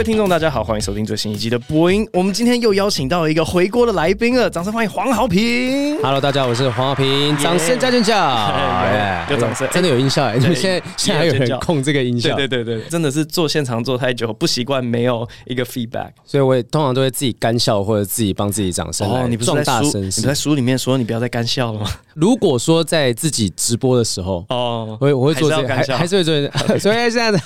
位听众，大家好，欢迎收听最新一集的播音。我们今天又邀请到一个回锅的来宾了，掌声欢迎黄豪平。Hello，大家好，我是黄豪平，掌声加尖叫，有 掌声，真的有音效哎！你们现在现在还有人控这个音效？对对对对，真的是做现场做太久，不习惯没有一个 feedback，所以我也通常都会自己干笑或者自己帮自己掌声。哦，你不是在书，你在书里面说你不要再干笑了吗？如果说在自己直播的时候，哦，我我会做这个，还还是会做，所以现在的，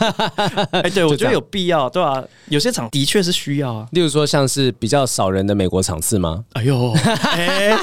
哎，对 我觉得有必要，对吧？有些场的确是需要啊，例如说像是比较少人的美国场次吗？哎呦，哎，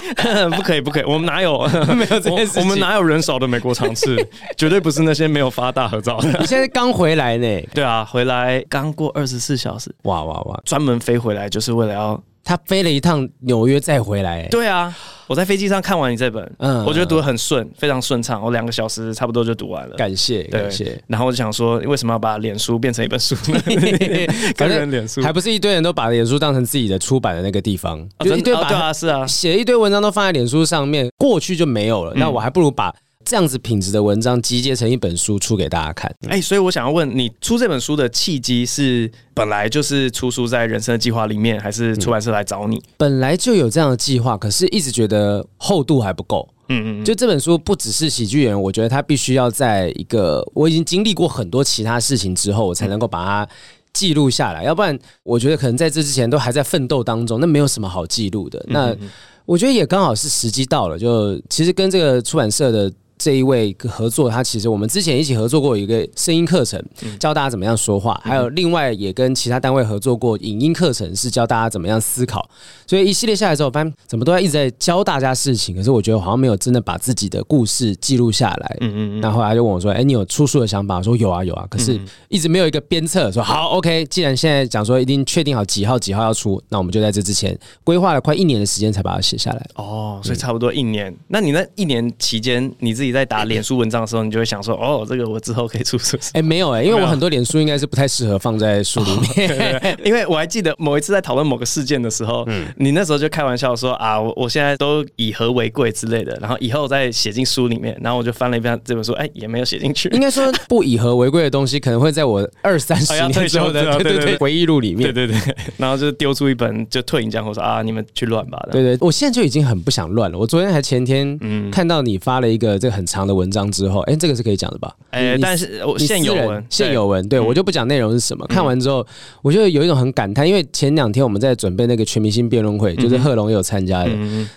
不可以不可以，我们哪有没有这件事情？我们哪有人少的美国场次？绝对不是那些没有发大合照的。你现在刚回来呢？对啊，回来刚过二十四小时，哇哇哇！专门飞回来就是为了要。他飞了一趟纽约再回来。对啊，我在飞机上看完你这本，嗯，我觉得读得很顺，非常顺畅，我两个小时差不多就读完了。感谢，感谢。然后我就想说，为什么要把脸书变成一本书呢？个人脸书还不是一堆人都把脸书当成自己的出版的那个地方，就一堆把，是啊，写一堆文章都放在脸书上面，过去就没有了。那我还不如把。这样子品质的文章集结成一本书出给大家看。哎，所以我想要问你，出这本书的契机是本来就是出书在人生的计划里面，还是出版社来找你？本来就有这样的计划，可是一直觉得厚度还不够。嗯嗯，就这本书不只是喜剧人，我觉得他必须要在一个我已经经历过很多其他事情之后，我才能够把它记录下来。要不然，我觉得可能在这之前都还在奋斗当中，那没有什么好记录的。那我觉得也刚好是时机到了，就其实跟这个出版社的。这一位合作，他其实我们之前一起合作过一个声音课程，教大家怎么样说话，还有另外也跟其他单位合作过影音课程，是教大家怎么样思考。所以一系列下来之后，发现怎么都在一直在教大家事情，可是我觉得好像没有真的把自己的故事记录下来。嗯嗯嗯。然后后来就问我说：“哎，你有出书的想法？”我说：“有啊有啊。”可是一直没有一个鞭策，说好 OK。既然现在讲说一定确定好几号几号要出，那我们就在这之前规划了快一年的时间才把它写下来。哦，所以差不多一年。那你那一年期间，你自己在打脸书文章的时候，你就会想说：“哦，这个我之后可以出书。”哎，没有哎，因为我很多脸书应该是不太适合放在书里面。因为我还记得某一次在讨论某个事件的时候，嗯，你那时候就开玩笑说：“啊，我我现在都以和为贵之类的，然后以后再写进书里面。”然后我就翻了一遍这本书，哎，也没有写进去。应该说不以和为贵的东西，可能会在我二三十年之后的对对对回忆录里面。对对对，然后就丢出一本就退隐这样，我说啊，你们去乱吧。对对，我现在就已经很不想乱了。我昨天还前天嗯看到你发了一个这个很长的文章之后，哎，这个是可以讲的吧？哎，但是我现有文现有文，对我就不讲内容是什么。看完之后，我就有一种很感叹，因为前两天我们在准备那个全明星辩论会，就是贺龙也有参加的，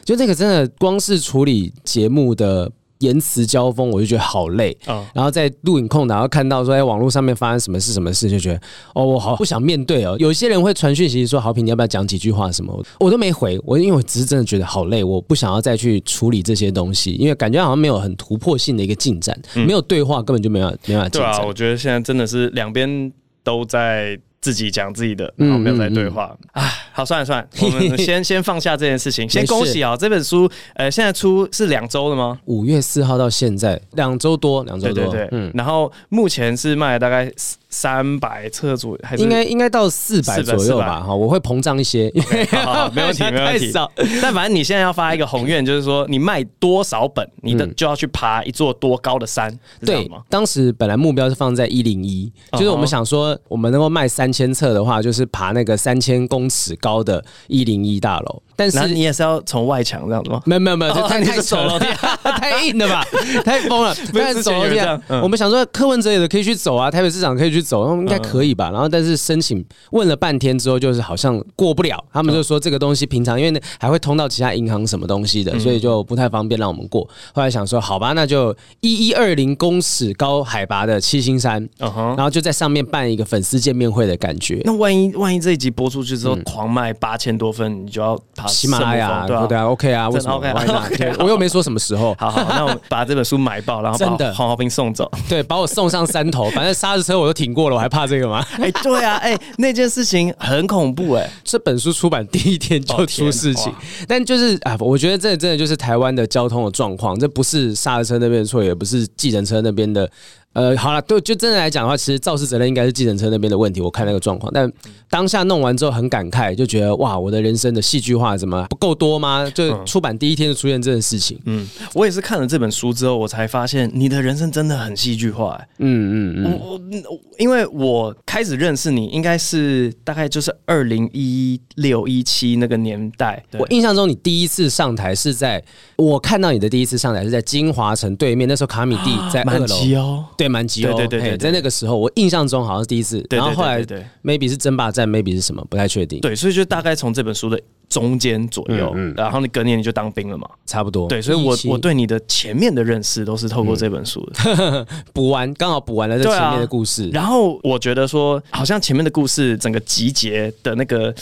就那个真的光是处理节目的。言辞交锋，我就觉得好累。嗯，然后在录影空档，然后看到说在网络上面发生什么事、什么事，就觉得哦，我好不想面对哦。有些人会传讯息说：“豪平，你要不要讲几句话？”什么，我都没回。我因为我只是真的觉得好累，我不想要再去处理这些东西，因为感觉好像没有很突破性的一个进展，没有对话，根本就没有没办法进展。对啊，我觉得现在真的是两边都在。自己讲自己的，然后没有在对话。哎、嗯嗯嗯，好，算了算了，我们先先放下这件事情。先恭喜啊，这本书，呃，现在出是两周了吗？五月四号到现在两周多，两周多。对对对，嗯。然后目前是卖了大概。三百册左右，还是应该应该到四百左右吧？哈，我会膨胀一些，okay, 好好没问题，没问题。但反正你现在要发一个宏愿，就是说你卖多少本，你的就要去爬一座多高的山，嗯、对吗？当时本来目标是放在一零一，就是我们想说，我们能够卖三千册的话，就是爬那个三千公尺高的一零一大楼。但是你也是要从外墙这样子吗？没有没有没有，太太走楼梯，太硬了吧，太疯了。不是走这样，我们想说柯文哲也可以去走啊，台北市长可以去走，应该可以吧？然后但是申请问了半天之后，就是好像过不了。他们就说这个东西平常因为还会通到其他银行什么东西的，所以就不太方便让我们过。后来想说好吧，那就一一二零公尺高海拔的七星山，然后就在上面办一个粉丝见面会的感觉。那万一万一这一集播出去之后狂卖八千多份，你就要。喜马拉雅对啊，对啊，OK 啊，为什么？我又没说什么时候。好好，那我们把这本书买爆，然后把黄豪平送走。对，把我送上山头，反正刹车车我都挺过了，我还怕这个吗？哎，对啊，哎，那件事情很恐怖哎。这本书出版第一天就出事情，但就是啊，我觉得这真的就是台湾的交通的状况，这不是刹车那边的错，也不是计程车那边的。呃，好了，对，就真的来讲的话，其实肇事责任应该是计程车那边的问题。我看那个状况，但当下弄完之后很感慨，就觉得哇，我的人生的戏剧化怎么不够多吗？就出版第一天就出现这件事情。嗯，我也是看了这本书之后，我才发现你的人生真的很戏剧化。嗯嗯嗯，我我因为我开始认识你，应该是大概就是二零一六一七那个年代。我印象中，你第一次上台是在我看到你的第一次上台是在金华城对面，那时候卡米蒂在二楼哦，对，满级哦，对对对，在那个时候，我印象中好像是第一次，然后后来对，maybe 是争霸战，maybe 是什么，不太确定。对，所以就大概从这本书的中间左右，然后你隔年你就当兵了嘛，差不多。对，所以我我对你的前面的认识都是透过这本书的，补完刚好补完了这前面的故事，然后我觉得说，好像前面的故事整个集结的那个。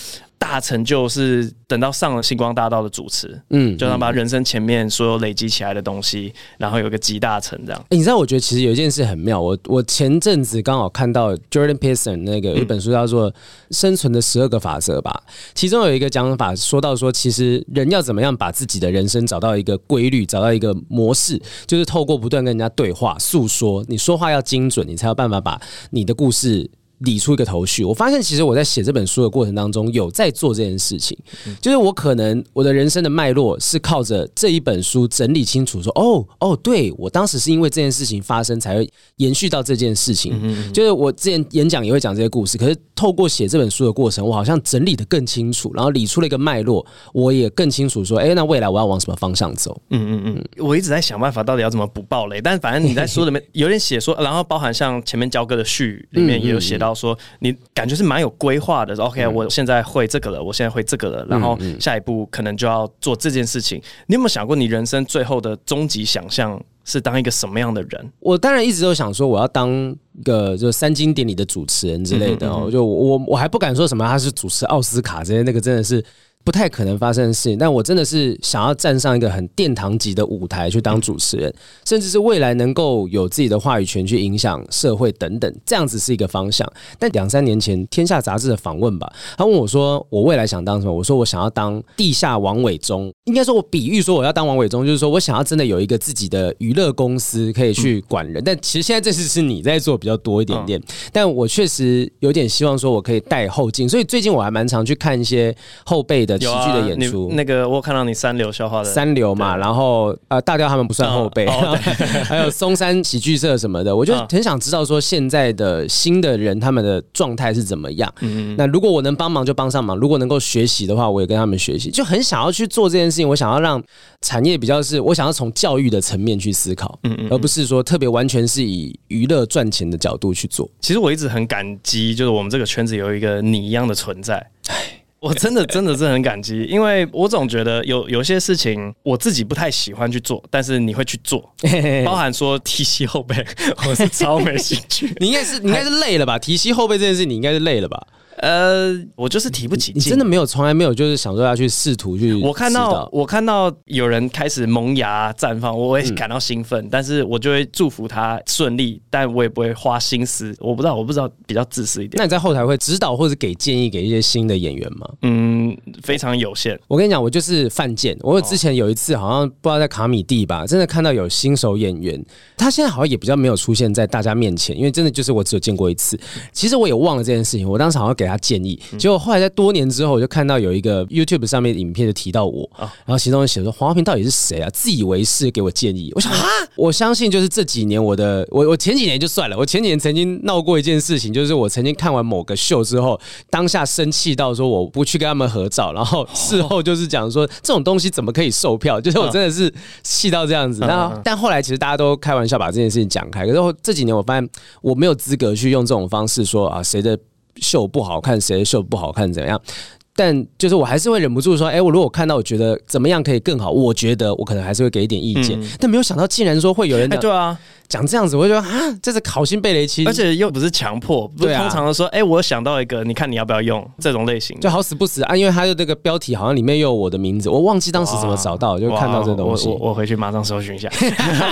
大成就是等到上了星光大道的主持，嗯，就让把人生前面所有累积起来的东西，然后有个集大成这样。你知道，我觉得其实有一件事很妙，我我前阵子刚好看到 Jordan Peterson 那个一本书叫做《生存的十二个法则》吧，其中有一个讲法说到说，其实人要怎么样把自己的人生找到一个规律，找到一个模式，就是透过不断跟人家对话、诉说，你说话要精准，你才有办法把你的故事。理出一个头绪，我发现其实我在写这本书的过程当中有在做这件事情，就是我可能我的人生的脉络是靠着这一本书整理清楚，说哦哦，对我当时是因为这件事情发生才会延续到这件事情，就是我之前演讲也会讲这些故事，可是透过写这本书的过程，我好像整理的更清楚，然后理出了一个脉络，我也更清楚说，哎，那未来我要往什么方向走？嗯嗯嗯，我一直在想办法到底要怎么不爆雷，但反正你在书里面有点写说，然后包含像前面交割的序里面也有写到。说你感觉是蛮有规划的，OK，我现在会这个了，我现在会这个了，然后下一步可能就要做这件事情。你有没有想过，你人生最后的终极想象是当一个什么样的人？我当然一直都想说，我要当一个就三金典礼的主持人之类的哦。就我我还不敢说什么他是主持奥斯卡这些，那个真的是。不太可能发生的事情，但我真的是想要站上一个很殿堂级的舞台去当主持人，甚至是未来能够有自己的话语权去影响社会等等，这样子是一个方向。但两三年前《天下》杂志的访问吧，他问我说：“我未来想当什么？”我说：“我想要当地下王伟忠。”应该说，我比喻说我要当王伟忠，就是说我想要真的有一个自己的娱乐公司可以去管人。但其实现在这次是你在做比较多一点点，但我确实有点希望说我可以带后进，所以最近我还蛮常去看一些后辈的。喜剧的演出，那个我看到你三流笑话的三流嘛，然后呃大雕他们不算后辈，还有松山喜剧社什么的，我就很想知道说现在的新的人他们的状态是怎么样。那如果我能帮忙就帮上忙，如果能够学习的话，我也跟他们学习，就很想要去做这件事情。我想要让产业比较是，我想要从教育的层面去思考，嗯嗯而不是说特别完全是以娱乐赚钱的角度去做。其实我一直很感激，就是我们这个圈子有一个你一样的存在。我真的真的是很感激，因为我总觉得有有些事情我自己不太喜欢去做，但是你会去做，包含说提膝后背，我是超没兴趣。你应该是你应该是累了吧？提膝后背这件事，你应该是累了吧？呃，我就是提不起劲。你真的没有，从来没有，就是想说要去试图去。我看到，我看到有人开始萌芽绽放，我会感到兴奋，嗯、但是我就会祝福他顺利，但我也不会花心思。我不知道，我不知道，比较自私一点。那你在后台会指导或者给建议给一些新的演员吗？嗯，非常有限。我跟你讲，我就是犯贱。我之前有一次好像不知道在卡米蒂吧，真的看到有新手演员，他现在好像也比较没有出现在大家面前，因为真的就是我只有见过一次。其实我也忘了这件事情，我当时好像给他建议，结果后来在多年之后，我就看到有一个 YouTube 上面的影片就提到我，然后其中写说黄华平到底是谁啊？自以为是给我建议。我想啊，我相信就是这几年我的我我前几年就算了，我前几年曾经闹过一件事情，就是我曾经看完某个秀之后，当下生气到说我不去跟他们合照，然后事后就是讲说这种东西怎么可以售票？就是我真的是气到这样子。然后但后来其实大家都开玩笑把这件事情讲开，可是这几年我发现我没有资格去用这种方式说啊谁的。秀不好看，谁秀不好看，怎么样？但就是我还是会忍不住说，哎、欸，我如果看到我觉得怎么样可以更好，我觉得我可能还是会给一点意见。嗯、但没有想到，竟然说会有人讲、欸，对啊。讲这样子，我就觉得啊，这是考心被雷劈，而且又不是强迫，不是通常的说，哎、啊欸，我想到一个，你看你要不要用这种类型，就好死不死。啊，因为他的这个标题好像里面又有我的名字，我忘记当时怎么找到，就看到这东西，我我回去马上搜寻一下。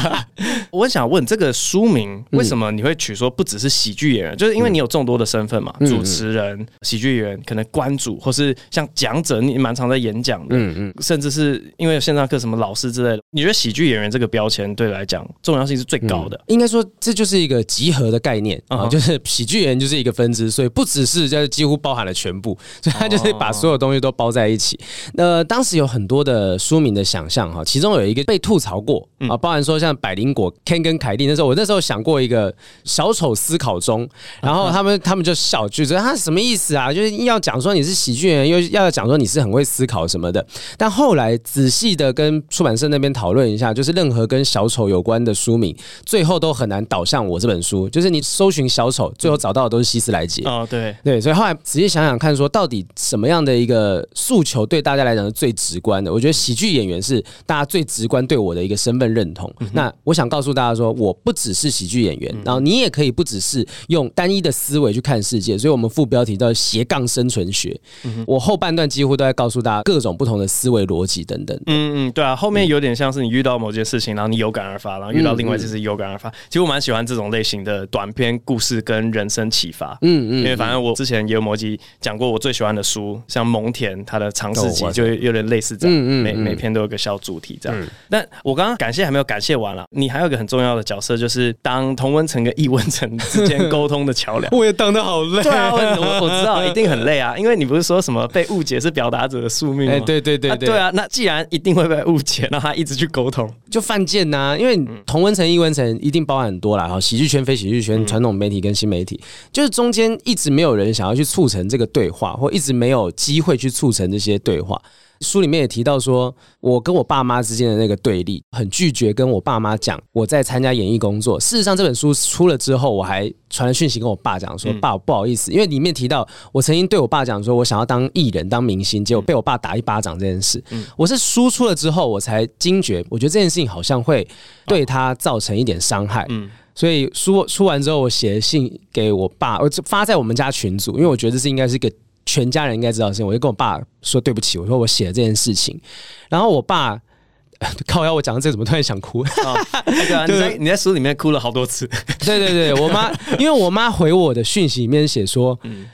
我想问，这个书名为什么你会取说不只是喜剧演员？嗯、就是因为你有众多的身份嘛，嗯、主持人、喜剧演员，可能关主，或是像讲者，你蛮常在演讲的，嗯嗯，甚至是因为有线上课什么老师之类的，你觉得喜剧演员这个标签对来讲重要性是最高的？的。应该说，这就是一个集合的概念啊，就是喜剧人就是一个分支，所以不只是就是几乎包含了全部，所以他就是把所有东西都包在一起。那当时有很多的书名的想象哈，其中有一个被吐槽过啊，包含说像百灵果 Ken 跟凯蒂那时候，我那时候想过一个小丑思考中，然后他们他们就笑，就觉得他什么意思啊？就是要讲说你是喜剧人，又要讲说你是很会思考什么的。但后来仔细的跟出版社那边讨论一下，就是任何跟小丑有关的书名，最后都很难导向我这本书。就是你搜寻小丑，最后找到的都是希斯莱杰。哦，对对，所以后来仔细想想看，说到底什么样的一个诉求对大家来讲是最直观的？我觉得喜剧演员是大家最直观对我的一个身份认同。嗯、那我想告诉大家说，我不只是喜剧演员，嗯、然后你也可以不只是用单一的思维去看世界。所以我们副标题叫斜杠生存学。嗯、我后半段几乎都在告诉大家各种不同的思维逻辑等等。嗯嗯，对啊，后面有点像是你遇到某件事情，然后你有感而发，然后遇到另外就是有感而发。其实我蛮喜欢这种类型的短篇故事跟人生启发。嗯嗯，因为反正我之前也有某集讲过我最喜欢的书，像蒙田他的尝试集就有点类似这样，嗯嗯，每每篇都有个小主题这样。但我刚刚感谢还没有感谢完了，你还有一个很重要的角色，就是当同文层跟异文层之间沟通的桥梁。我也当得好累，对啊，我我知道一定很累啊，因为你不是说什么被误解是表达者的宿命吗？哎，对对对对，对啊，那既然一定会被误解，那他一直去沟通，就犯贱呐。因为同文层、异文层一定包含很多啦，哈，喜剧圈、非喜剧圈、传统媒体跟新媒体，就是中间一直没有人想要去促成这个对话，或一直没有机会去促成这些对话。书里面也提到说，我跟我爸妈之间的那个对立，很拒绝跟我爸妈讲我在参加演艺工作。事实上，这本书出了之后，我还传了讯息跟我爸讲说：“爸，不好意思，因为里面提到我曾经对我爸讲说我想要当艺人、当明星，结果被我爸打一巴掌这件事。我是书出了之后，我才惊觉，我觉得这件事情好像会对他造成一点伤害。嗯所以书出完之后，我写信给我爸，我就发在我们家群组，因为我觉得这是应该是一个。”全家人应该知道的事情，我就跟我爸说对不起，我说我写了这件事情，然后我爸 靠腰，我讲到这个怎么突然想哭？哦对啊、你在你在书里面哭了好多次。对对对，我妈因为我妈回我的讯息里面写说，嗯、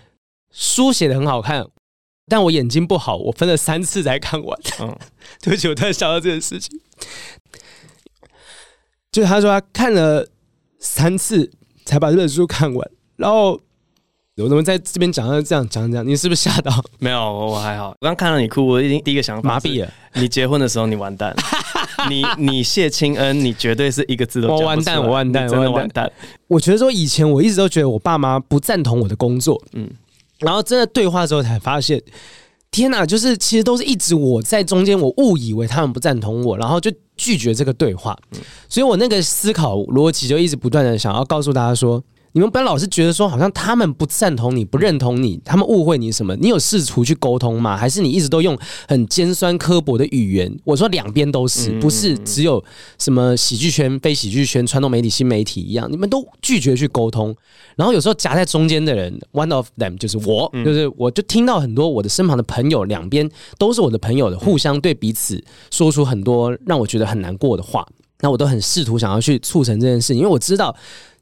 书写的很好看，但我眼睛不好，我分了三次才看完。嗯，对不起，我突然想到这件事情，就是他说他看了三次才把这本书看完，然后。我怎么在这边讲到这样讲讲？你是不是吓到？没有，我还好。我刚看到你哭，我已经第一个想法麻痹了。你结婚的时候，你完蛋。你你谢清恩，你绝对是一个字都。我完蛋，我完蛋，真的完蛋。我觉得说以前我一直都觉得我爸妈不赞同我的工作，嗯，然后真的对话之后才发现，天哪，就是其实都是一直我在中间，我误以为他们不赞同我，然后就拒绝这个对话。所以我那个思考逻辑就一直不断的想要告诉大家说。你们不要老是觉得说，好像他们不赞同你，不认同你，他们误会你什么？你有试图去沟通吗？还是你一直都用很尖酸刻薄的语言？我说两边都是，不是只有什么喜剧圈、非喜剧圈、传统媒体、新媒体一样，你们都拒绝去沟通。然后有时候夹在中间的人，one of them 就是我，就是我就听到很多我的身旁的朋友，两边都是我的朋友的，互相对彼此说出很多让我觉得很难过的话。那我都很试图想要去促成这件事，因为我知道。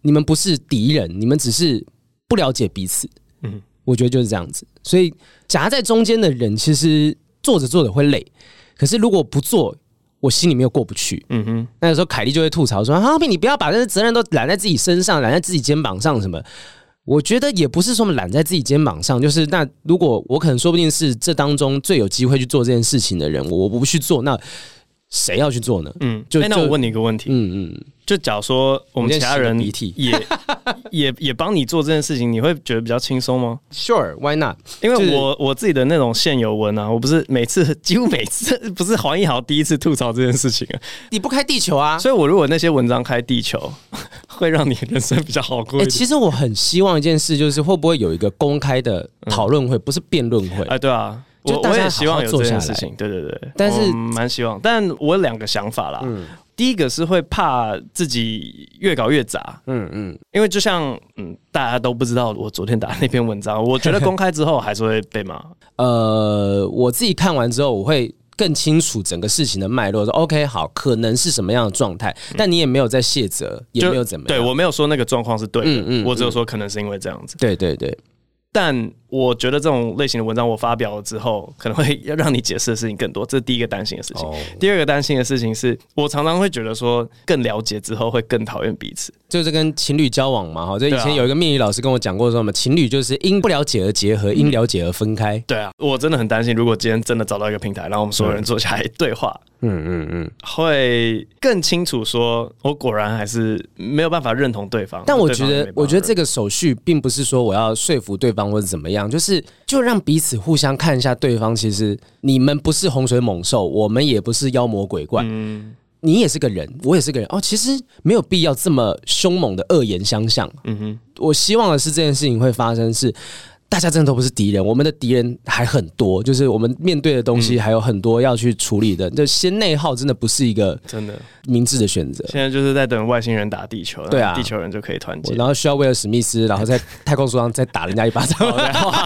你们不是敌人，你们只是不了解彼此。嗯，我觉得就是这样子。所以夹在中间的人，其实做着做着会累。可是如果不做，我心里面又过不去。嗯哼。那有时候凯莉就会吐槽说：“哈比，你不要把这些责任都揽在自己身上，揽在自己肩膀上什么？”我觉得也不是说揽在自己肩膀上，就是那如果我可能说不定是这当中最有机会去做这件事情的人，我我不去做，那谁要去做呢？嗯，就、欸、那我问你一个问题。嗯嗯。就假如说我们其他人也 也也帮你做这件事情，你会觉得比较轻松吗？Sure，Why not？因为我我自己的那种现有文啊，我不是每次几乎每次 不是黄一豪第一次吐槽这件事情啊。你不开地球啊？所以我如果那些文章开地球，会让你人生比较好过。哎，其实我很希望一件事，就是会不会有一个公开的讨论会，不是辩论会？哎，对啊，我我也希望有这件事情。对对对，但是蛮希望，但我有两个想法啦。嗯。第一个是会怕自己越搞越杂，嗯嗯，因为就像嗯，大家都不知道我昨天打的那篇文章，我觉得公开之后还是会被骂。呃，我自己看完之后，我会更清楚整个事情的脉络，说 OK 好，可能是什么样的状态，但你也没有在卸责，也没有怎么样，对，我没有说那个状况是对的，嗯嗯，我只有说可能是因为这样子，对对对。但我觉得这种类型的文章我发表了之后，可能会要让你解释的事情更多，这是第一个担心的事情。Oh. 第二个担心的事情是我常常会觉得说，更了解之后会更讨厌彼此，就是跟情侣交往嘛。哈，就以前有一个命理老师跟我讲过说，什么情侣就是因不了解而结合，因了解而分开。对啊，我真的很担心，如果今天真的找到一个平台，然后我们所有人坐下来对话。嗯嗯嗯，会更清楚说，我果然还是没有办法认同对方。但我觉得，我觉得这个手续并不是说我要说服对方或者怎么样，就是就让彼此互相看一下对方。其实你们不是洪水猛兽，我们也不是妖魔鬼怪。嗯，你也是个人，我也是个人。哦，其实没有必要这么凶猛的恶言相向。嗯哼，我希望的是这件事情会发生是。大家真的都不是敌人，我们的敌人还很多，就是我们面对的东西还有很多要去处理的。就先内耗，真的不是一个真的明智的选择。现在就是在等外星人打地球，对啊，地球人就可以团结。然后需要威尔史密斯，然后在太空梭上再打人家一巴掌。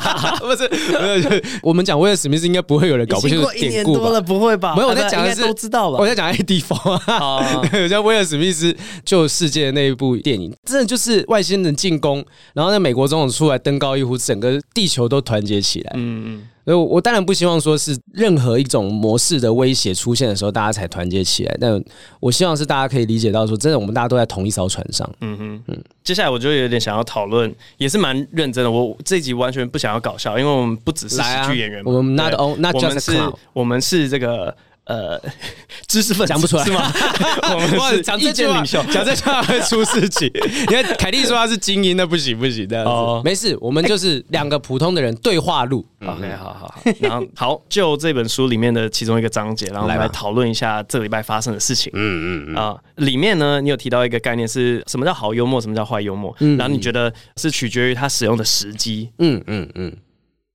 不是，我们讲威尔史密斯应该不会有人搞不清楚典故吧？不会吧？没有，我在讲的是都知道吧。我在讲 AD Four，叫威尔史密斯救世界的那一部电影，真的就是外星人进攻，然后那美国总统出来登高一呼，整个。地球都团结起来，嗯嗯，所以我当然不希望说是任何一种模式的威胁出现的时候，大家才团结起来。但我希望是大家可以理解到说，真的我们大家都在同一艘船上。嗯哼，嗯。接下来我就有点想要讨论，也是蛮认真的。我这一集完全不想要搞笑，因为我们不只是喜剧演员嘛，我们 not all not just 是，我们是这个。呃，知识分子讲不出来是吗？我们是意见领袖，讲这句话会出事情。你 看凯蒂说他是精英，那不行不行的。哦，没事，我们就是两个普通的人对话录。OK，好好好。然后好，就这本书里面的其中一个章节，然后来讨论一下这个礼拜发生的事情。嗯嗯啊，里面呢，你有提到一个概念是什么叫好幽默，什么叫坏幽默？然后你觉得是取决于他使用的时机。嗯嗯嗯。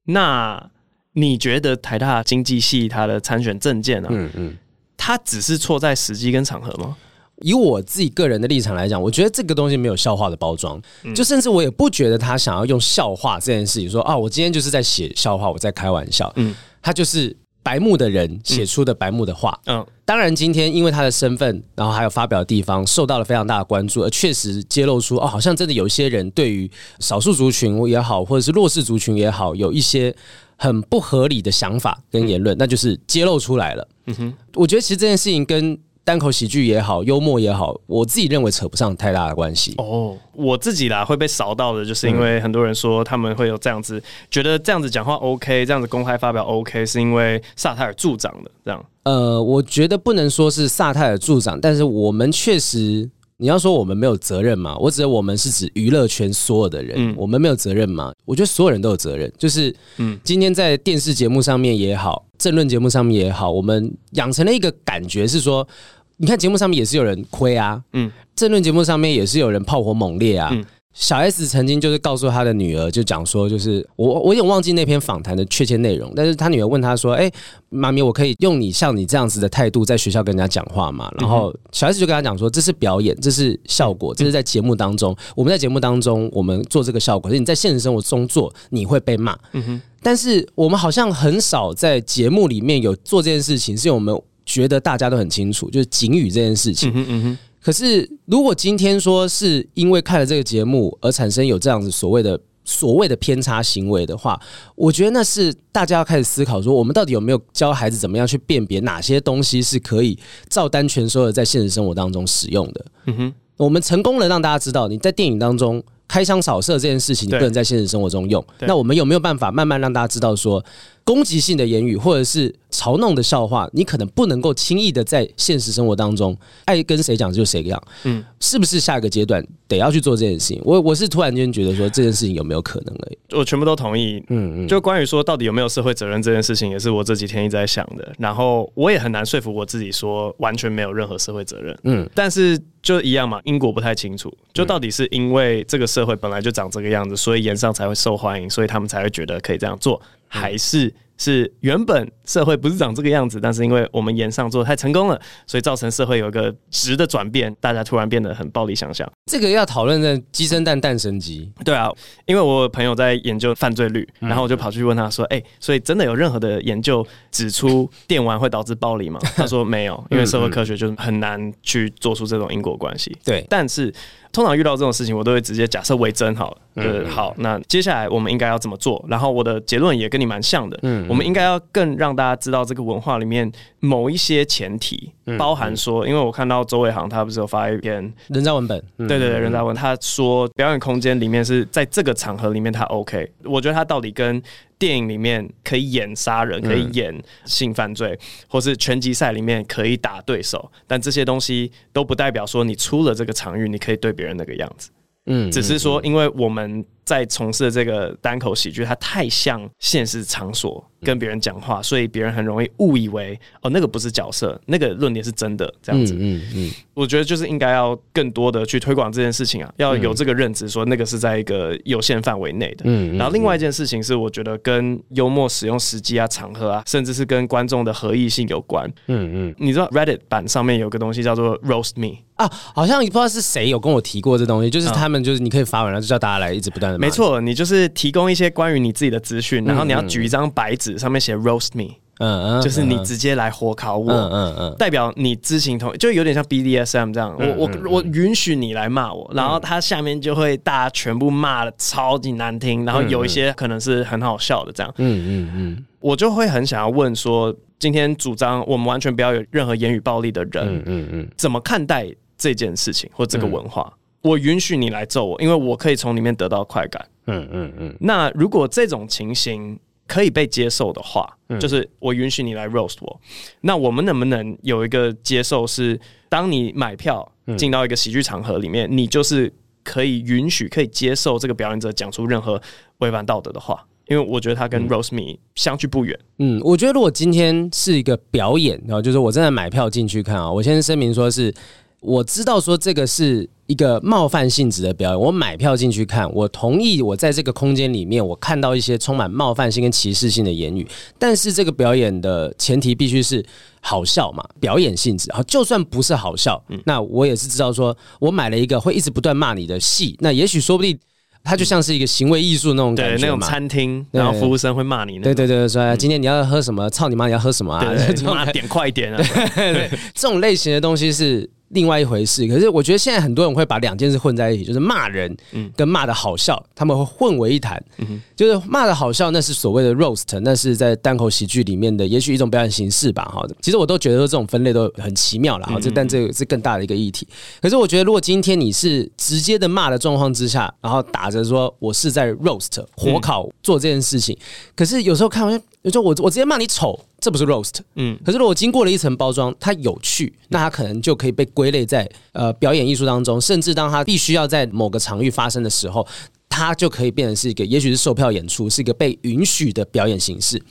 那。你觉得台大经济系它的参选证件呢？嗯嗯，它只是错在时机跟场合吗？以我自己个人的立场来讲，我觉得这个东西没有笑话的包装，就甚至我也不觉得他想要用笑话这件事情说啊，我今天就是在写笑话，我在开玩笑。嗯，他就是。白目的人写出的白目的话，嗯，当然今天因为他的身份，然后还有发表的地方受到了非常大的关注，而确实揭露出哦，好像真的有些人对于少数族群也好，或者是弱势族群也好，有一些很不合理的想法跟言论，那就是揭露出来了。嗯哼，我觉得其实这件事情跟。单口喜剧也好，幽默也好，我自己认为扯不上太大的关系。哦，我自己啦会被扫到的，就是因为很多人说他们会有这样子，觉得这样子讲话 OK，这样子公开发表 OK，是因为萨泰尔助长的这样。呃，我觉得不能说是萨泰尔助长，但是我们确实，你要说我们没有责任嘛？我指的我们是指娱乐圈所有的人，嗯，我们没有责任嘛？我觉得所有人都有责任，就是嗯，今天在电视节目上面也好。政论节目上面也好，我们养成了一个感觉是说，你看节目上面也是有人亏啊，嗯，政论节目上面也是有人炮火猛烈啊。嗯，小 S 曾经就是告诉他的女儿，就讲说，就是我我有点忘记那篇访谈的确切内容，但是他女儿问他说，哎，妈咪，我可以用你像你这样子的态度在学校跟人家讲话吗？然后小 S 就跟他讲说，这是表演，这是效果，这是在节目当中，我们在节目当中我们做这个效果，可是你在现实生活中做，你会被骂。嗯哼。但是我们好像很少在节目里面有做这件事情，是因为我们觉得大家都很清楚，就是警语这件事情。嗯嗯。可是如果今天说是因为看了这个节目而产生有这样子所谓的所谓的偏差行为的话，我觉得那是大家要开始思考说，我们到底有没有教孩子怎么样去辨别哪些东西是可以照单全收的在现实生活当中使用的。嗯哼。我们成功了让大家知道你在电影当中。开枪扫射这件事情，你不能在现实生活中用。那我们有没有办法慢慢让大家知道说，攻击性的言语或者是嘲弄的笑话，你可能不能够轻易的在现实生活当中爱跟谁讲就谁讲。嗯，是不是下一个阶段得要去做这件事情？我我是突然间觉得说这件事情有没有可能而已。我全部都同意。嗯嗯，就关于说到底有没有社会责任这件事情，也是我这几天一直在想的。然后我也很难说服我自己说完全没有任何社会责任。嗯，但是就一样嘛，因果不太清楚。就到底是因为这个社会本来就长这个样子，所以盐上才会受欢迎，所以他们才会觉得可以这样做。还是是原本社会不是长这个样子，但是因为我们炎上做的太成功了，所以造成社会有一个值的转变，大家突然变得很暴力想象。这个要讨论的鸡生蛋，蛋生鸡。对啊，因为我朋友在研究犯罪率，然后我就跑去问他说：“哎、欸，所以真的有任何的研究指出电玩会导致暴力吗？”他说没有，因为社会科学就是很难去做出这种因果关系。对，但是。通常遇到这种事情，我都会直接假设为真好了。呃，好，那接下来我们应该要怎么做？然后我的结论也跟你蛮像的。嗯，我们应该要更让大家知道这个文化里面某一些前提，包含说，因为我看到周伟航他不是有发一篇人渣文本，对对对，人渣文，他说表演空间里面是在这个场合里面他 OK，我觉得他到底跟电影里面可以演杀人，可以演性犯罪，或是拳击赛里面可以打对手，但这些东西都不代表说你出了这个场域，你可以对别人那个样子。嗯，只是说，因为我们在从事的这个单口喜剧，它太像现实场所跟别人讲话，所以别人很容易误以为哦，那个不是角色，那个论点是真的这样子。嗯嗯，我觉得就是应该要更多的去推广这件事情啊，要有这个认知，说那个是在一个有限范围内的。嗯，然后另外一件事情是，我觉得跟幽默使用时机啊、场合啊，甚至是跟观众的合意性有关。嗯嗯，你知道 Reddit 版上面有个东西叫做 Roast Me。啊，好像也不知道是谁有跟我提过这东西，就是他们就是你可以发文，然后就叫大家来一直不断的。没错，你就是提供一些关于你自己的资讯，然后你要举一张白纸，上面写 roast me，嗯嗯，就是你直接来火烤我，嗯嗯嗯，代表你知情同意，就有点像 BDSM 这样，我我我允许你来骂我，然后他下面就会大家全部骂的超级难听，然后有一些可能是很好笑的这样，嗯嗯嗯，我就会很想要问说，今天主张我们完全不要有任何言语暴力的人，嗯嗯嗯，怎么看待？这件事情或这个文化，嗯、我允许你来揍我，因为我可以从里面得到快感。嗯嗯嗯。那如果这种情形可以被接受的话，嗯、就是我允许你来 roast 我，那我们能不能有一个接受是，当你买票进到一个喜剧场合里面，嗯、你就是可以允许、可以接受这个表演者讲出任何违反道德的话？因为我觉得他跟 roast me 相距不远。嗯，我觉得如果今天是一个表演，然后就是我正在买票进去看啊，我先声明说是。我知道说这个是一个冒犯性质的表演，我买票进去看，我同意我在这个空间里面，我看到一些充满冒犯性跟歧视性的言语，但是这个表演的前提必须是好笑嘛，表演性质。好，就算不是好笑，那我也是知道说，我买了一个会一直不断骂你的戏，那也许说不定它就像是一个行为艺术那种感觉，对，那种餐厅，然后服务生会骂你，对对对，说今天你要喝什么？操 你妈！你要喝什么啊？骂点快一点啊！对，这种类型的东西是。另外一回事，可是我觉得现在很多人会把两件事混在一起，就是骂人跟骂的好笑，他们会混为一谈。就是骂的好笑，那是所谓的 roast，那是在单口喜剧里面的，也许一种表演形式吧。哈，其实我都觉得说这种分类都很奇妙了。哈，这但这个是更大的一个议题。可是我觉得，如果今天你是直接的骂的状况之下，然后打着说我是在 roast 火烤做这件事情，可是有时候看完，有时候我我直接骂你丑。这不是 roast，嗯，可是如果经过了一层包装，它有趣，那它可能就可以被归类在呃表演艺术当中，甚至当它必须要在某个场域发生的时候，它就可以变成是一个，也许是售票演出，是一个被允许的表演形式。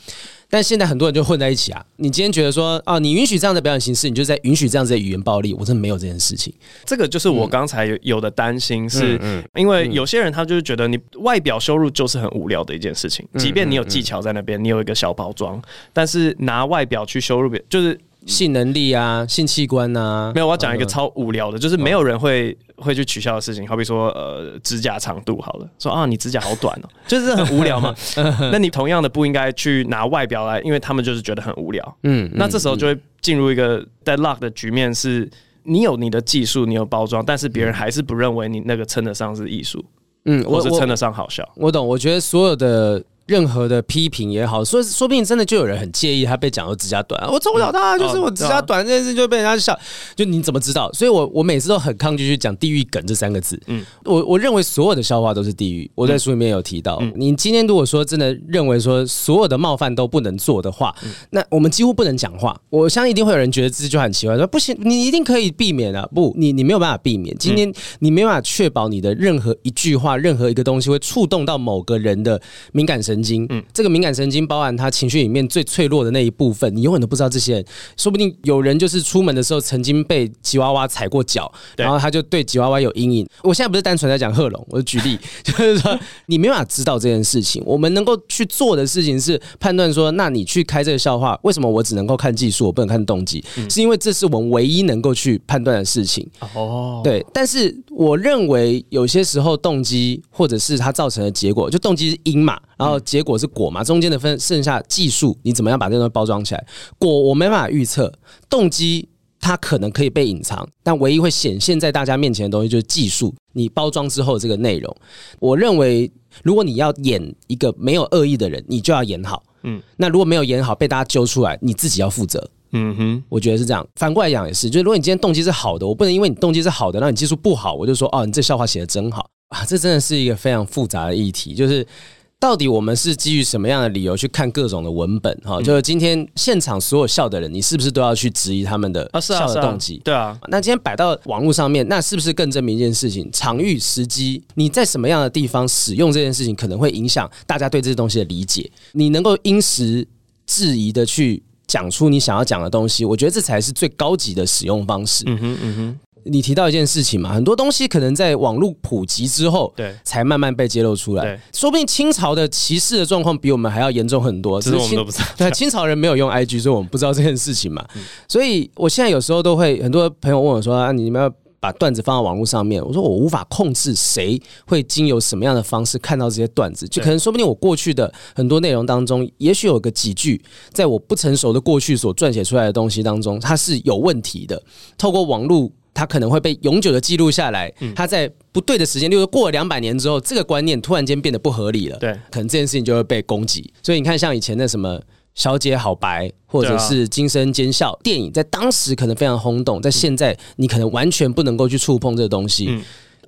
但现在很多人就混在一起啊！你今天觉得说啊，你允许这样的表演形式，你就在允许这样子的语言暴力，我真的没有这件事情。这个就是我刚才有有的担心，是因为有些人他就是觉得你外表羞辱就是很无聊的一件事情，即便你有技巧在那边，你有一个小包装，但是拿外表去羞辱别人，就是。性能力啊，性器官啊，没有。我要讲一个超无聊的，就是没有人会会去取笑的事情。好比说，呃，指甲长度好了，说啊，你指甲好短哦，就是很无聊嘛。那你同样的不应该去拿外表来，因为他们就是觉得很无聊。嗯，那这时候就会进入一个 deadlock 的局面，是你有你的技术，你有包装，但是别人还是不认为你那个称得上是艺术。嗯，或是称得上好笑。我懂，我觉得所有的。任何的批评也好，说说不定真的就有人很介意他被讲说指甲短，我从小到大，就是我指甲短这件事就被人家笑，就你怎么知道？所以我我每次都很抗拒去讲“地狱梗”这三个字。嗯，我我认为所有的笑话都是地狱。我在书里面有提到，你今天如果说真的认为说所有的冒犯都不能做的话，那我们几乎不能讲话。我相信一定会有人觉得这就很奇怪，说不行，你一定可以避免啊。不，你你没有办法避免。今天你没办法确保你的任何一句话、任何一个东西会触动到某个人的敏感神经，嗯，这个敏感神经包含他情绪里面最脆弱的那一部分，你永远都不知道这些人，说不定有人就是出门的时候曾经被吉娃娃踩过脚，然后他就对吉娃娃有阴影。我现在不是单纯在讲贺龙，我举例 就是说你没办法知道这件事情，我们能够去做的事情是判断说，那你去开这个笑话，为什么我只能够看技术，我不能看动机？是因为这是我们唯一能够去判断的事情。哦，对，但是我认为有些时候动机或者是它造成的结果，就动机是因嘛。然后结果是果嘛，中间的分剩下技术，你怎么样把这东西包装起来？果我没办法预测，动机它可能可以被隐藏，但唯一会显现在大家面前的东西就是技术。你包装之后这个内容，我认为如果你要演一个没有恶意的人，你就要演好。嗯，那如果没有演好被大家揪出来，你自己要负责。嗯哼，我觉得是这样。反过来讲也是，就是如果你今天动机是好的，我不能因为你动机是好的，让你技术不好，我就说哦，你这笑话写的真好啊。这真的是一个非常复杂的议题，就是。到底我们是基于什么样的理由去看各种的文本？哈，就是今天现场所有笑的人，你是不是都要去质疑他们的笑的动机？对啊。那今天摆到网络上面，那是不是更证明一件事情？场域、时机，你在什么样的地方使用这件事情，可能会影响大家对这些东西的理解。你能够因时质疑的去讲出你想要讲的东西，我觉得这才是最高级的使用方式。嗯哼，嗯哼。你提到一件事情嘛，很多东西可能在网络普及之后，对，才慢慢被揭露出来。说不定清朝的歧视的状况比我们还要严重很多，只是我们都不知道。对，清朝人没有用 IG，所以我们不知道这件事情嘛。所以我现在有时候都会，很多朋友问我说：“啊，你们要把段子放到网络上面？”我说：“我无法控制谁会经由什么样的方式看到这些段子，就可能说不定我过去的很多内容当中，也许有个几句，在我不成熟的过去所撰写出来的东西当中，它是有问题的。透过网络。”它可能会被永久的记录下来。它在不对的时间，例如过了两百年之后，这个观念突然间变得不合理了。对，可能这件事情就会被攻击。所以你看，像以前的什么《小姐好白》或者是《今生奸笑》电影，在当时可能非常轰动，在现在你可能完全不能够去触碰这个东西。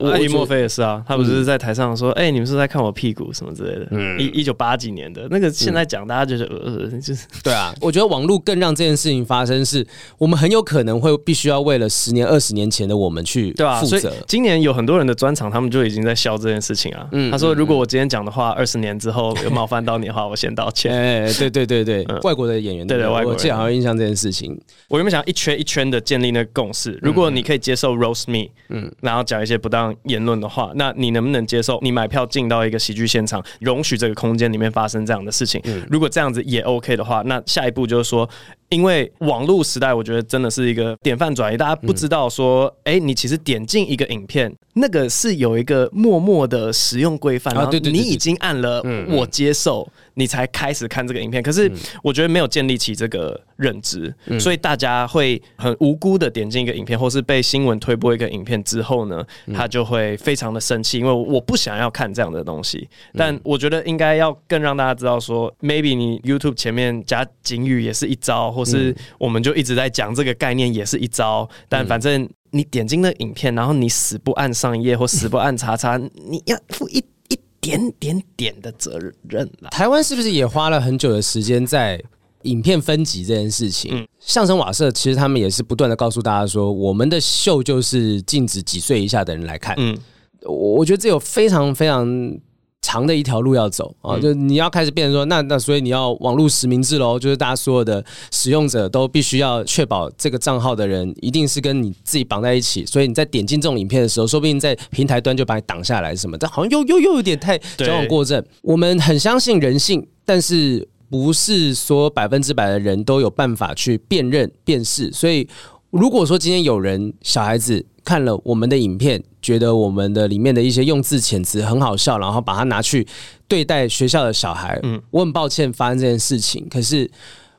艾迪墨菲也是啊，他不是在台上说：“哎、嗯欸，你们是在看我屁股什么之类的。嗯”一一九八几年的那个，现在讲大家就是呃，就是 对啊。我觉得网络更让这件事情发生，是我们很有可能会必须要为了十年、二十年前的我们去负责。对啊，所以今年有很多人的专场，他们就已经在笑这件事情啊。嗯，他说：“如果我今天讲的话，二十年之后有冒犯到你的话，我先道歉。”哎，对对对对，嗯、外国的演员对，对对，外国人我记得好像印象这件事情。我原本想一圈一圈的建立那个共识，如果你可以接受 roast me，嗯，然后讲一些不当言论的话。那你能不能接受？你买票进到一个喜剧现场，容许这个空间里面发生这样的事情？如果这样子也 OK 的话，那下一步就是说。因为网络时代，我觉得真的是一个典范转移。大家不知道说，哎、嗯，你其实点进一个影片，那个是有一个默默的使用规范，然后你已经按了我接受，你才开始看这个影片。可是我觉得没有建立起这个认知，所以大家会很无辜的点进一个影片，或是被新闻推播一个影片之后呢，他就会非常的生气，因为我不想要看这样的东西。但我觉得应该要更让大家知道说，maybe 你 YouTube 前面加警语也是一招，或是我们就一直在讲这个概念也是一招，但反正你点进那影片，然后你死不按上一页或死不按叉叉，你要负一一点点点的责任了。台湾是不是也花了很久的时间在影片分级这件事情？嗯，相声瓦舍其实他们也是不断的告诉大家说，我们的秀就是禁止几岁以下的人来看。嗯，我我觉得这有非常非常。长的一条路要走啊，就你要开始变成说，那那所以你要网络实名制喽，就是大家所有的使用者都必须要确保这个账号的人一定是跟你自己绑在一起，所以你在点进这种影片的时候，说不定在平台端就把你挡下来什么，但好像又又又有点太矫枉过正。我们很相信人性，但是不是说百分之百的人都有办法去辨认辨识，所以如果说今天有人小孩子。看了我们的影片，觉得我们的里面的一些用字遣词很好笑，然后把它拿去对待学校的小孩。嗯，我很抱歉发生这件事情，可是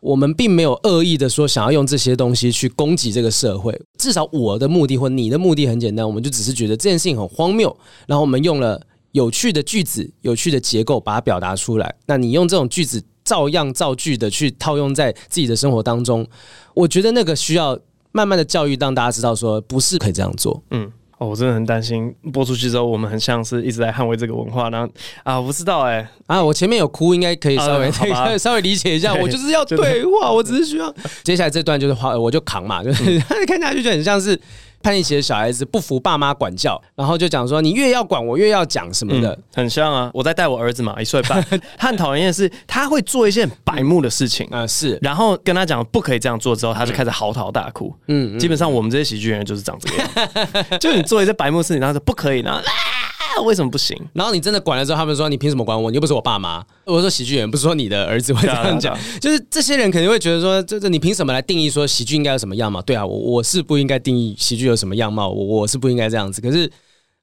我们并没有恶意的说想要用这些东西去攻击这个社会。至少我的目的或你的目的很简单，我们就只是觉得这件事情很荒谬，然后我们用了有趣的句子、有趣的结构把它表达出来。那你用这种句子照样造句的去套用在自己的生活当中，我觉得那个需要。慢慢的教育，让大家知道说不是可以这样做。嗯，哦，我真的很担心播出去之后，我们很像是一直在捍卫这个文化。然后啊，我不知道哎、欸，啊，我前面有哭，应该可以稍微、啊、稍微理解一下。我就是要对话，我只是需要。接下来这段就是话，我就扛嘛，就是、嗯、看下去就很像是。叛逆期的小孩子不服爸妈管教，然后就讲说，你越要管我越要讲什么的、嗯，很像啊。我在带我儿子嘛，一岁半，他很讨厌的是他会做一些很白目的事情啊、嗯，是。然后跟他讲不可以这样做之后，他就开始嚎啕大哭。嗯，基本上我们这些喜剧演员就是长这个样，就你做一些白目事情，然后说不可以，然后。为什么不行？然后你真的管了之后，他们说你凭什么管我？你又不是我爸妈。我说喜剧演员不是说你的儿子会这样讲，就是这些人肯定会觉得说，这这你凭什么来定义说喜剧应该有什么样貌？对啊，我我是不应该定义喜剧有什么样貌，我我是不应该这样子。可是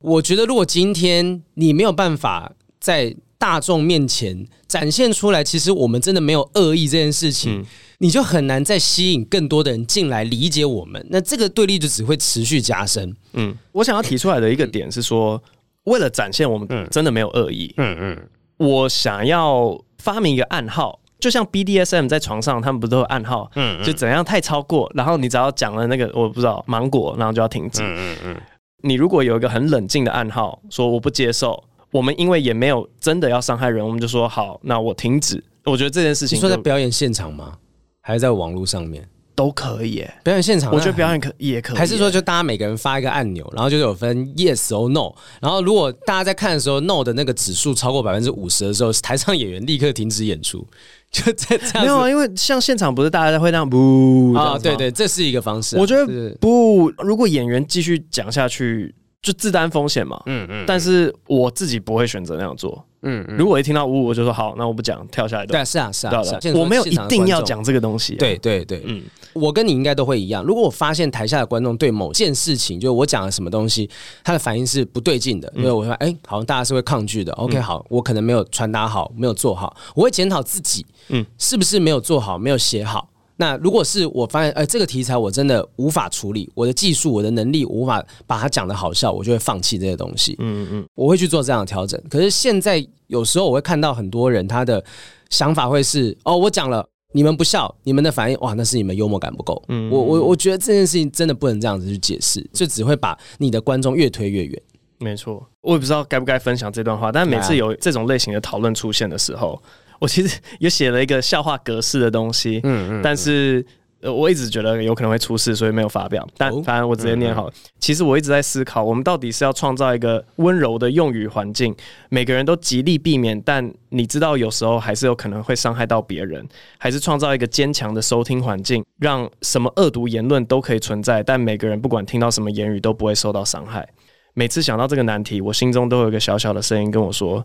我觉得，如果今天你没有办法在大众面前展现出来，其实我们真的没有恶意这件事情，嗯、你就很难再吸引更多的人进来理解我们。那这个对立就只会持续加深。嗯，我想要提出来的一个点是说，为了展现我们真的没有恶意，嗯嗯，我想要发明一个暗号，就像 BDSM 在床上，他们不都有暗号？嗯，就怎样太超过，然后你只要讲了那个我不知道芒果，然后就要停止。嗯嗯嗯，你如果有一个很冷静的暗号，说我不接受。我们因为也没有真的要伤害人，我们就说好，那我停止。我觉得这件事情，你说在表演现场吗？还是在网络上面都可以？表演现场，我觉得表演可也可以。还是说，就大家每个人发一个按钮，然后就有分 yes or no。然后如果大家在看的时候，no 的那个指数超过百分之五十的时候，台上演员立刻停止演出。就在这样，没有啊，因为像现场不是大家会那样不啊？对对，这是一个方式。我觉得不，如果演员继续讲下去。就自担风险嘛，嗯嗯，但是我自己不会选择那样做，嗯嗯。如果一听到呜，我就说好，那我不讲，跳下来。对，是啊，是啊，是啊。我没有一定要讲这个东西。对对对，嗯，我跟你应该都会一样。如果我发现台下的观众对某件事情，就是我讲了什么东西，他的反应是不对劲的，因为我说，哎，好像大家是会抗拒的。OK，好，我可能没有传达好，没有做好，我会检讨自己，嗯，是不是没有做好，没有写好。那如果是我发现，哎，这个题材我真的无法处理，我的技术、我的能力无法把它讲的好笑，我就会放弃这些东西。嗯嗯，我会去做这样的调整。可是现在有时候我会看到很多人，他的想法会是：哦，我讲了，你们不笑，你们的反应，哇，那是你们幽默感不够。嗯，我我我觉得这件事情真的不能这样子去解释，就只会把你的观众越推越远。没错，我也不知道该不该分享这段话，但每次有这种类型的讨论出现的时候。我其实也写了一个笑话格式的东西，嗯嗯，但是呃，我一直觉得有可能会出事，所以没有发表。但反正我直接念好了。其实我一直在思考，我们到底是要创造一个温柔的用语环境，每个人都极力避免，但你知道有时候还是有可能会伤害到别人，还是创造一个坚强的收听环境，让什么恶毒言论都可以存在，但每个人不管听到什么言语都不会受到伤害。每次想到这个难题，我心中都有一个小小的声音跟我说。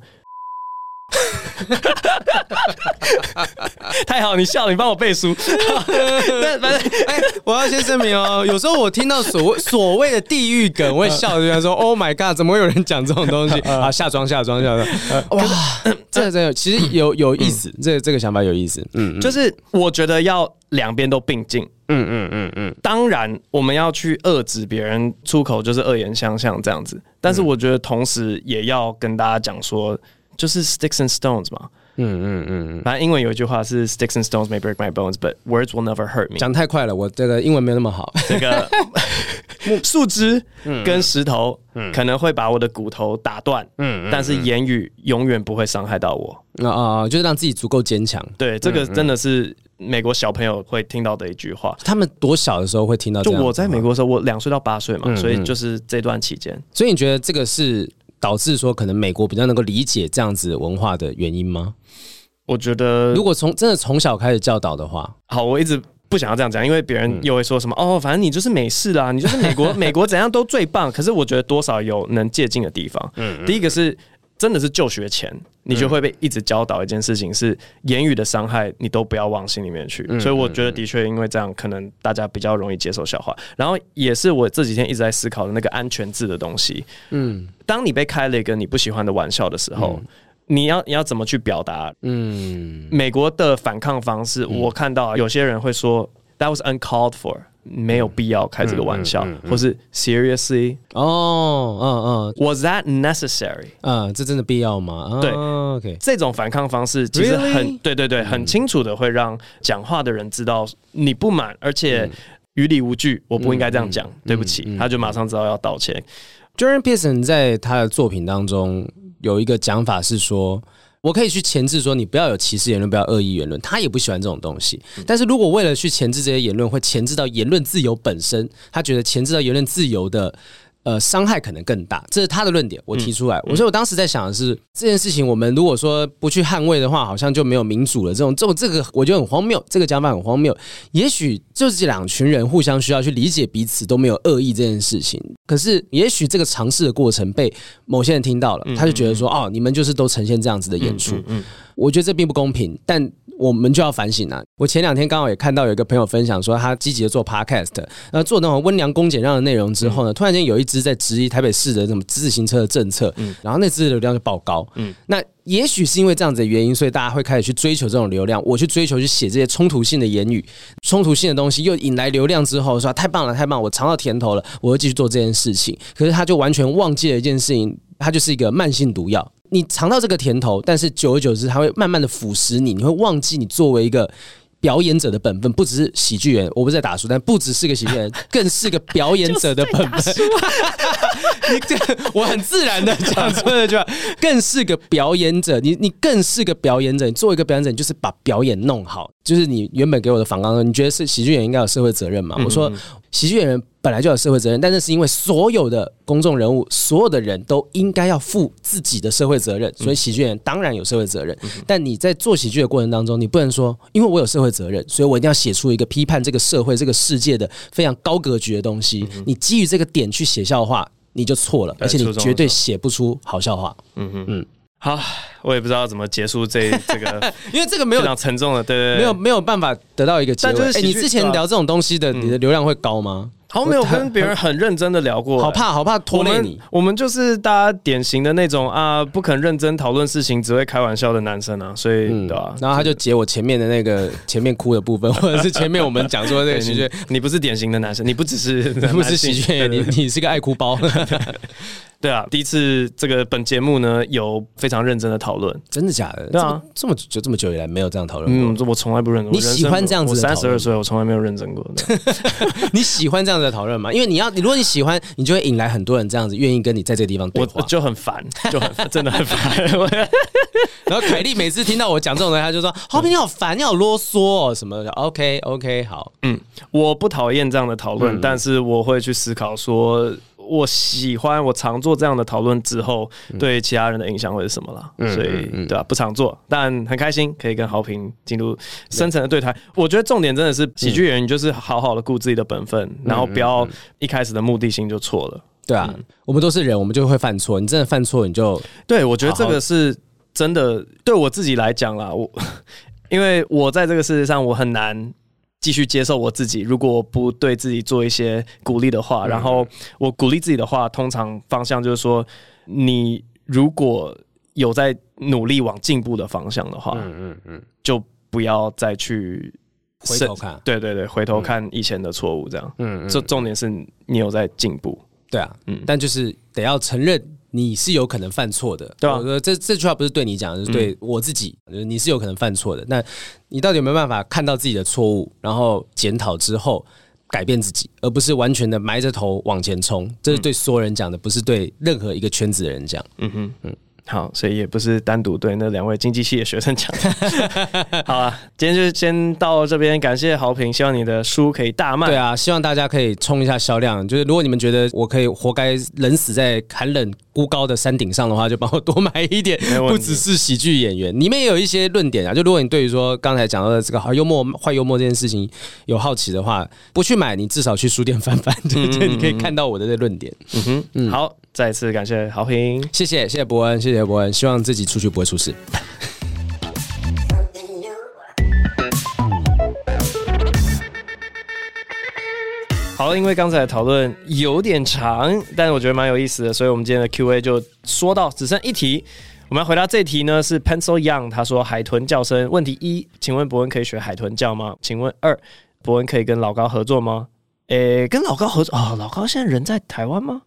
太好，你笑，你帮我背书。但反正，哎，我要先声明哦，有时候我听到所谓 所谓的地狱梗，我会笑，就说 “Oh my God”，怎么会有人讲这种东西啊？下装下装下装，哇，这个真的，其实有有意思，这个这个想法有意思。嗯，就是我觉得要两边都并进。嗯嗯嗯嗯，当然我们要去遏制别人出口就是恶言相向这样子，但是我觉得同时也要跟大家讲说。就是 sticks and stones 嘛，嗯嗯嗯，反正英文有一句话是 sticks and stones may break my bones，but words will never hurt me。讲太快了，我这个英文没有那么好。这个 树枝跟石头可能会把我的骨头打断，嗯，但是言语永远不会伤害到我。啊啊，就是让自己足够坚强。对，这个真的是美国小朋友会听到的一句话。他们多小的时候会听到？就我在美国的时候，我两岁到八岁嘛，所以就是这段期间。所以你觉得这个是？导致说可能美国比较能够理解这样子文化的原因吗？我觉得，如果从真的从小开始教导的话，好，我一直不想要这样讲，因为别人又会说什么、嗯、哦，反正你就是美式啦，你就是美国，美国怎样都最棒。可是我觉得多少有能借鉴的地方。嗯，第一个是。真的是就学前，你就会被一直教导一件事情，是言语的伤害，你都不要往心里面去。所以我觉得的确，因为这样，可能大家比较容易接受笑话。然后也是我这几天一直在思考的那个安全字的东西。嗯，当你被开了一个你不喜欢的玩笑的时候，你要你要怎么去表达？嗯，美国的反抗方式，我看到有些人会说 That was uncalled for。没有必要开这个玩笑，嗯嗯嗯、或是 seriously 哦，嗯嗯，was that necessary？嗯，这真的必要吗？对、哦、，OK，这种反抗方式其实很?对对对，很清楚的会让讲话的人知道你不满，而且于理无据，我不应该这样讲，嗯、对不起，他就马上知道要道歉。Jordan Peterson 在他的作品当中有一个讲法是说。我可以去钳制说你不要有歧视言论，不要恶意言论。他也不喜欢这种东西。但是如果为了去钳制这些言论，会钳制到言论自由本身，他觉得钳制到言论自由的。呃，伤害可能更大，这是他的论点，我提出来。我、嗯、所以我当时在想的是，这件事情我们如果说不去捍卫的话，好像就没有民主了。这种这种这个，我觉得很荒谬，这个讲法很荒谬。也许就是这两群人互相需要去理解彼此，都没有恶意这件事情。可是，也许这个尝试的过程被某些人听到了，他就觉得说，哦，你们就是都呈现这样子的演出。嗯我觉得这并不公平，但。我们就要反省啊。我前两天刚好也看到有一个朋友分享说，他积极的做 podcast，呃，做那种温良恭俭让的内容之后呢，突然间有一只师在质疑台北市的什么自行车的政策，嗯，然后那支流量就爆高，嗯，那也许是因为这样子的原因，所以大家会开始去追求这种流量。我去追求去写这些冲突性的言语、冲突性的东西，又引来流量之后，说太棒了，太棒，我尝到甜头了，我会继续做这件事情。可是他就完全忘记了一件事情，它就是一个慢性毒药。你尝到这个甜头，但是久而久之，它会慢慢的腐蚀你，你会忘记你作为一个。表演者的本分不只是喜剧人，我不是在打书，但不只是个喜剧人，更是个表演者的本分。你这我很自然的讲出来就更是个表演者。你你更是个表演者，你作为一个表演者，你就是把表演弄好。就是你原本给我的反纲，你觉得是喜剧演员应该有社会责任吗？我说喜剧演员本来就有社会责任，但是是因为所有的公众人物，所有的人都应该要负自己的社会责任，所以喜剧演员当然有社会责任。但你在做喜剧的过程当中，你不能说因为我有社会责任，所以我一定要写出一个批判这个社会、这个世界的非常高格局的东西。你基于这个点去写笑话，你就错了，而且你绝对写不出好笑话。嗯嗯嗯。好，我也不知道怎么结束这这个，因为这个没有非常沉重的，对，对，对，没有没有办法得到一个结尾。哎、欸，你之前聊这种东西的，嗯、你的流量会高吗？好，没有跟别人很认真的聊过，好怕好怕拖累你我。我们就是大家典型的那种啊，不肯认真讨论事情，只会开玩笑的男生啊，所以、嗯、对吧、啊？然后他就截我前面的那个 前面哭的部分，或者是前面我们讲说的那个喜 剧，你，你不是典型的男生，你不只是 你不是喜剧，你你是个爱哭包。对啊，第一次这个本节目呢有非常认真的讨论，真的假的？对啊，这么就这么久以来没有这样讨论过。嗯，我从来不认真。你喜欢这样子？我三十二岁，我从来没有认真过。你喜欢这样子的讨论吗？因为你要，如果你喜欢，你就会引来很多人这样子愿意跟你在这个地方对话。我就很烦，就很真的很烦。然后凯莉每次听到我讲这种东西，他就说：“豪平你好烦，你好啰嗦哦，什么的。”OK OK，好，嗯，我不讨厌这样的讨论，嗯、但是我会去思考说。我喜欢我常做这样的讨论之后，对其他人的影响会是什么了？嗯、所以对吧、啊？不常做，但很开心可以跟豪平进入深层的对谈。我觉得重点真的是喜剧演员，就是好好的顾自己的本分，嗯、然后不要一开始的目的性就错了。对啊，嗯、我们都是人，我们就会犯错。你真的犯错，你就对我觉得这个是真的。对我自己来讲啦，我 因为我在这个世界上，我很难。继续接受我自己，如果不对自己做一些鼓励的话，嗯、然后我鼓励自己的话，通常方向就是说，你如果有在努力往进步的方向的话，嗯嗯嗯，就不要再去回头看，对对对，回头看以前的错误，这样，嗯，这重点是你有在进步，对啊，嗯，但就是得要承认。你是有可能犯错的，对吧？我说这这句话不是对你讲的，是对我自己。嗯、你是有可能犯错的，那你到底有没有办法看到自己的错误，然后检讨之后改变自己，而不是完全的埋着头往前冲？这是对所有人讲的，不是对任何一个圈子的人讲。嗯哼，嗯。好，所以也不是单独对那两位经济系的学生讲的。好啊，今天就先到这边，感谢好评，希望你的书可以大卖。对啊，希望大家可以冲一下销量。就是如果你们觉得我可以活该冷死在寒冷孤高的山顶上的话，就帮我多买一点。不只是喜剧演员，里面也有一些论点啊。就如果你对于说刚才讲到的这个好幽默、坏幽默这件事情有好奇的话，不去买，你至少去书店翻翻，对对，你可以看到我的这论点。嗯哼，嗯，好。再次感谢豪平，谢谢谢谢伯恩，谢谢伯恩，希望自己出去不会出事。好，因为刚才的讨论有点长，但是我觉得蛮有意思的，所以我们今天的 Q&A 就说到只剩一题。我们要回答这题呢是 Pencil Young，他说海豚叫声。问题一，请问伯恩可以学海豚叫吗？请问二，伯恩可以跟老高合作吗？诶，跟老高合作啊、哦？老高现在人在台湾吗？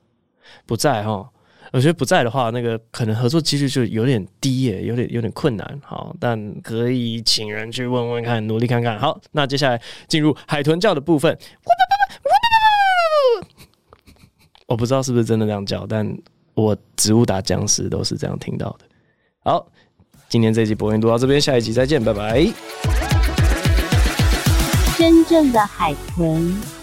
不在哈，我觉得不在的话，那个可能合作几率就有点低耶，有点有点困难。好，但可以请人去问问看，努力看看。好，那接下来进入海豚叫的部分。我不知道是不是真的这样叫，但我植物打僵尸都是这样听到的。好，今天这集播音录到这边，下一集再见，拜拜。真正的海豚。